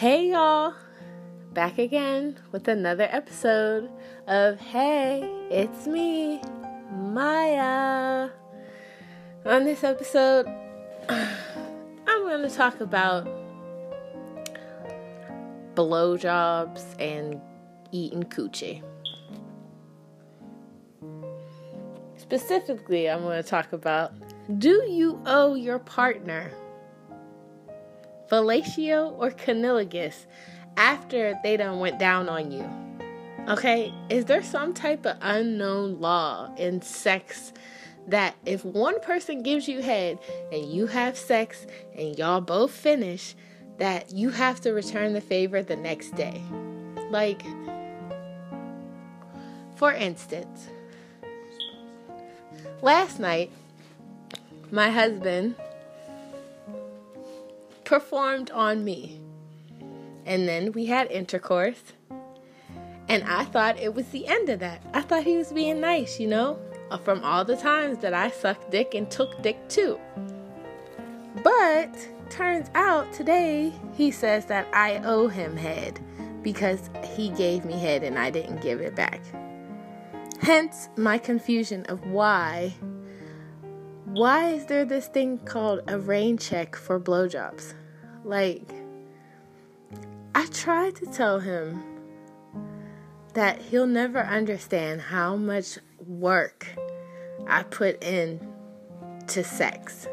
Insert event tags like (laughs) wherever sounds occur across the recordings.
Hey y'all, back again with another episode of Hey, it's me, Maya. On this episode, (sighs) I'm going to talk about blowjobs and eating coochie. Specifically, I'm going to talk about do you owe your partner fellatio or cunnilingus after they done went down on you? Okay, is there some type of unknown law in sex that if one person gives you head and you have sex and y'all both finish, that you have to return the favor the next day? Like, for instance, last night, my husband performed on me. And then we had intercourse. And I thought it was the end of that. I thought he was being nice, you know, from all the times that I sucked dick and took dick too. But turns out today he says that I owe him head because he gave me head and I didn't give it back. Hence my confusion of why why is there this thing called a rain check for blowjobs? Like, I tried to tell him that he'll never understand how much work I put in to sex.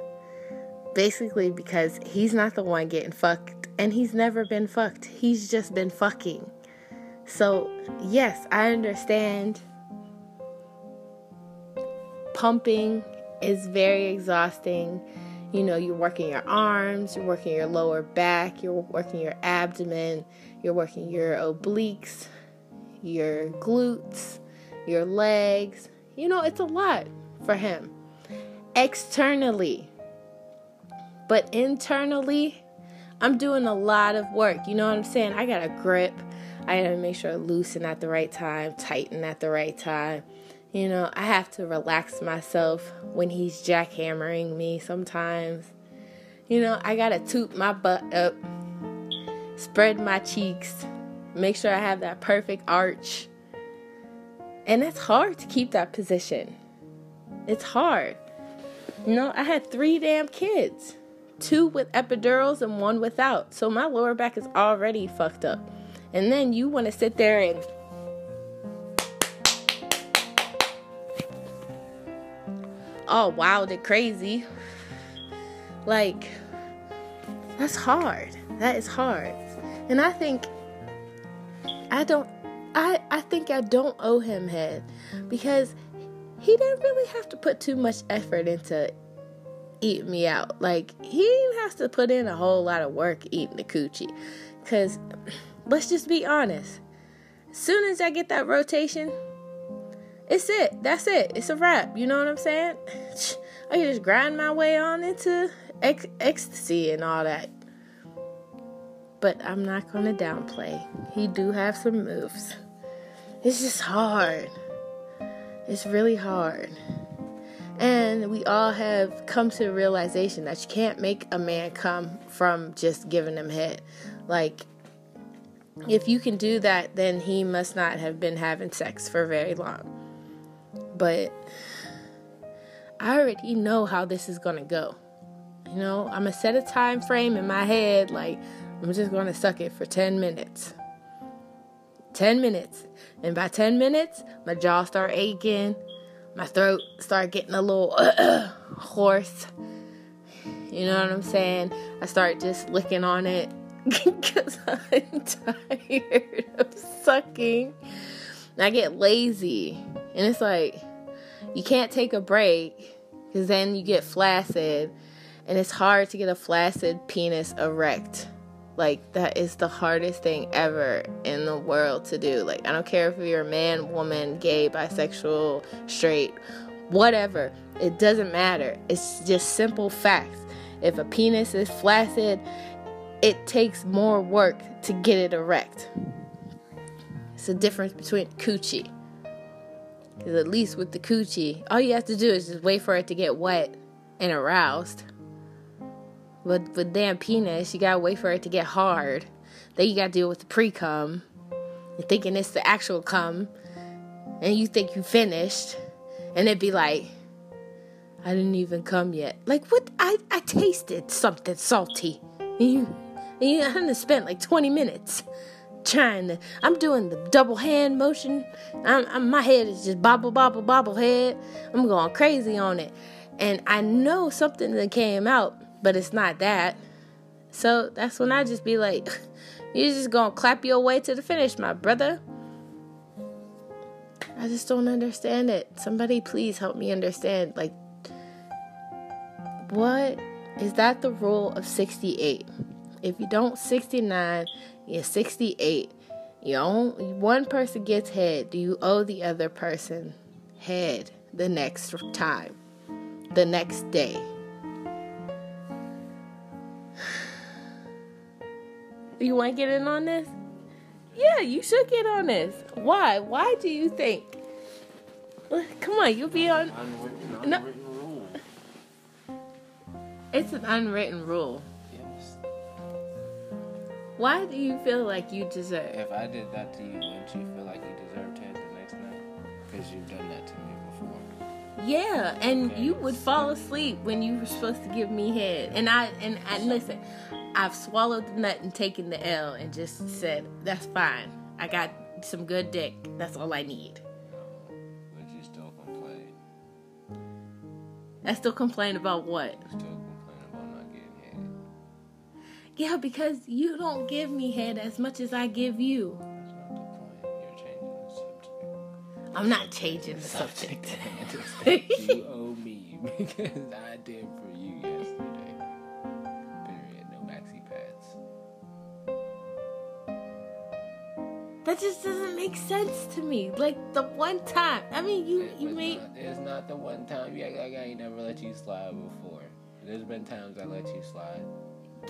Basically, because he's not the one getting fucked and he's never been fucked, he's just been fucking. So, yes, I understand pumping is very exhausting. You know, you're working your arms, you're working your lower back, you're working your abdomen, you're working your obliques, your glutes, your legs. You know, it's a lot for him externally. But internally, I'm doing a lot of work. You know what I'm saying? I got a grip. I got to make sure I loosen at the right time, tighten at the right time. You know, I have to relax myself when he's jackhammering me sometimes. You know, I gotta toot my butt up, spread my cheeks, make sure I have that perfect arch. And it's hard to keep that position. It's hard. You know, I had three damn kids two with epidurals and one without. So my lower back is already fucked up. And then you want to sit there and all wild and crazy. Like, that's hard. That is hard. And I think I don't I I think I don't owe him head because he didn't really have to put too much effort into eating me out. Like he have to put in a whole lot of work eating the coochie. Cause let's just be honest. As soon as I get that rotation, it's it. That's it. It's a wrap. You know what I'm saying? (sighs) I can just grind my way on into ec- ecstasy and all that. But I'm not to downplay. He do have some moves. It's just hard. It's really hard. And we all have come to the realization that you can't make a man come from just giving him head. Like, if you can do that, then he must not have been having sex for very long. But I already know how this is gonna go. You know, I'm gonna set a time frame in my head, like I'm just gonna suck it for 10 minutes. 10 minutes. And by 10 minutes, my jaw start aching, my throat start getting a little (clears throat) hoarse. You know what I'm saying? I start just licking on it (laughs) because I'm tired of sucking. I get lazy. And it's like, you can't take a break because then you get flaccid and it's hard to get a flaccid penis erect. Like that is the hardest thing ever in the world to do. Like i don't care if you're a man woman gay bisexual straight whatever. It doesn't matter. It's just simple facts. If a penis is flaccid it takes more work to get it erect. It's the difference between coochie because at least with the coochie, all you have to do is just wait for it to get wet and aroused. But with damn penis, you gotta wait for it to get hard Then you got to deal with the pre cum. You're thinking it's the actual cum. And you think you finished. And it'd be like, I didn't even come yet. Like, what? I, I tasted something salty. You, you to spend like 20 minutes trying to. I'm doing the double hand motion. I'm, I'm, my head is just bobble, bobble, bobble head. I'm going crazy on it. And I know something that came out, but it's not that. So that's when I just be like, (laughs) you're just gonna clap your way to the finish, my brother. I just don't understand it. Somebody please help me understand. Like, what is that the rule of 68? If you don't 69, you're 68. You only one person gets head. Do you owe the other person head the next time? The next day? (sighs) You want to get in on this? Yeah, you should get on this. Why? Why do you think? Come on, you'll be on. Unwritten, unwritten rule. It's an unwritten rule. Why do you feel like you deserve? If I did that to you, wouldn't you feel like you deserved head the next night? Because you've done that to me before. Yeah, and Okay. you would fall asleep when you were supposed to give me head. And I and I listen, I've swallowed the nut and taken the L and just said, That's fine. I got some good dick. That's all I need. But you still complain. I still complain about what? Still Yeah, because you don't give me head as much as I give you. That's not the point. You're changing the subject. I'm not changing the subject. Subject. (laughs) (laughs) you owe me because I did for you yesterday. Period. No maxi pads. That just doesn't make sense to me. Like the one time. I mean, you It you made not- it's not the one time. Yeah, like I ain't never let you slide before. There's been times I let you slide.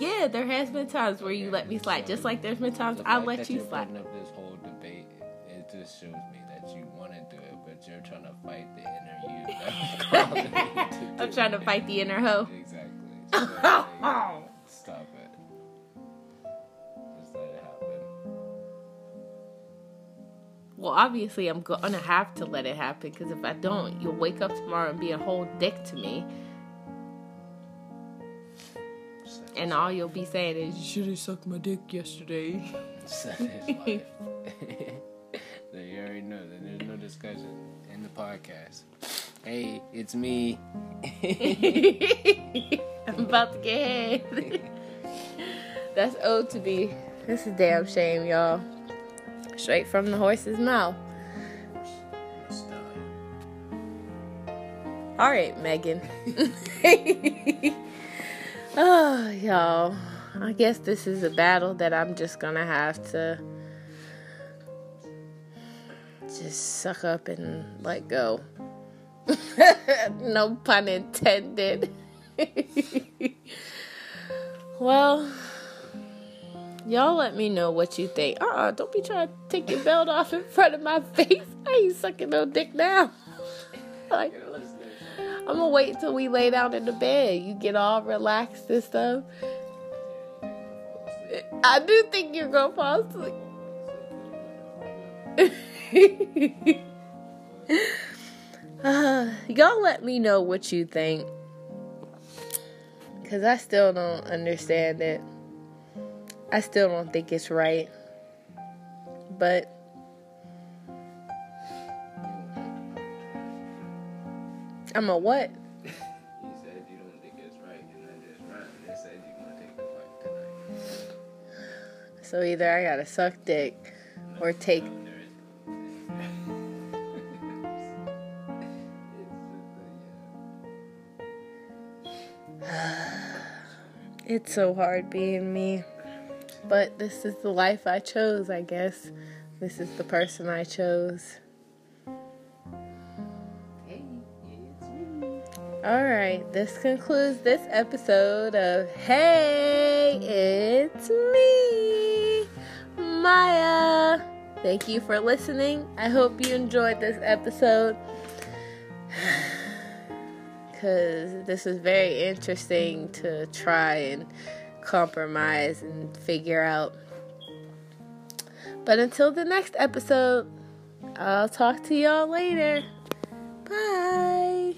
Yeah. There has been times where you let me slide, just like there's been times I let that you you're slide. up this whole debate, it just shows me that you want to do it, but you're trying to fight the inner you. (laughs) that's calling you to (laughs) I'm trying to fight the inner hoe. Exactly. (laughs) Stop it. Just let it happen. Well, obviously, I'm gonna have to let it happen because if I don't, you'll wake up tomorrow and be a whole dick to me, and all you'll be saying is, "You should have sucked my dick yesterday." (laughs) Such is life. (laughs) so you already know that there's no discussion in the podcast. Hey, it's me. (laughs) I'm about to get head. That's owed to me. This is damn shame, y'all. Straight from the horse's mouth. All right, Megan. Oh, (sighs) y'all. I guess this is a battle that I'm just gonna have to just suck up and let go. (laughs) no pun intended. (laughs) well, y'all let me know what you think. Uh uh-uh, don't be trying to take your belt off in front of my (laughs) face. I ain't sucking no dick now. like, I'm gonna wait till we lay down in the bed. You get all relaxed and stuff. I do think you're gonna fall asleep. Uh, (laughs) y'all let me know what you think. Because I still don't understand it. I still don't think it's right. But. I'm a what? You said you don't think it's right, and I just ran. They said you're gonna take the fight tonight. So either I gotta suck dick or take. No, there is- It's so hard being me. But this is the life I chose, I guess. This is the person I chose. All right, this concludes this episode of Hey, it's me, Maya. Thank you for listening. I hope you enjoyed this episode because this is very interesting to try and compromise and figure out But until the next episode, I'll talk to y'all later. Bye.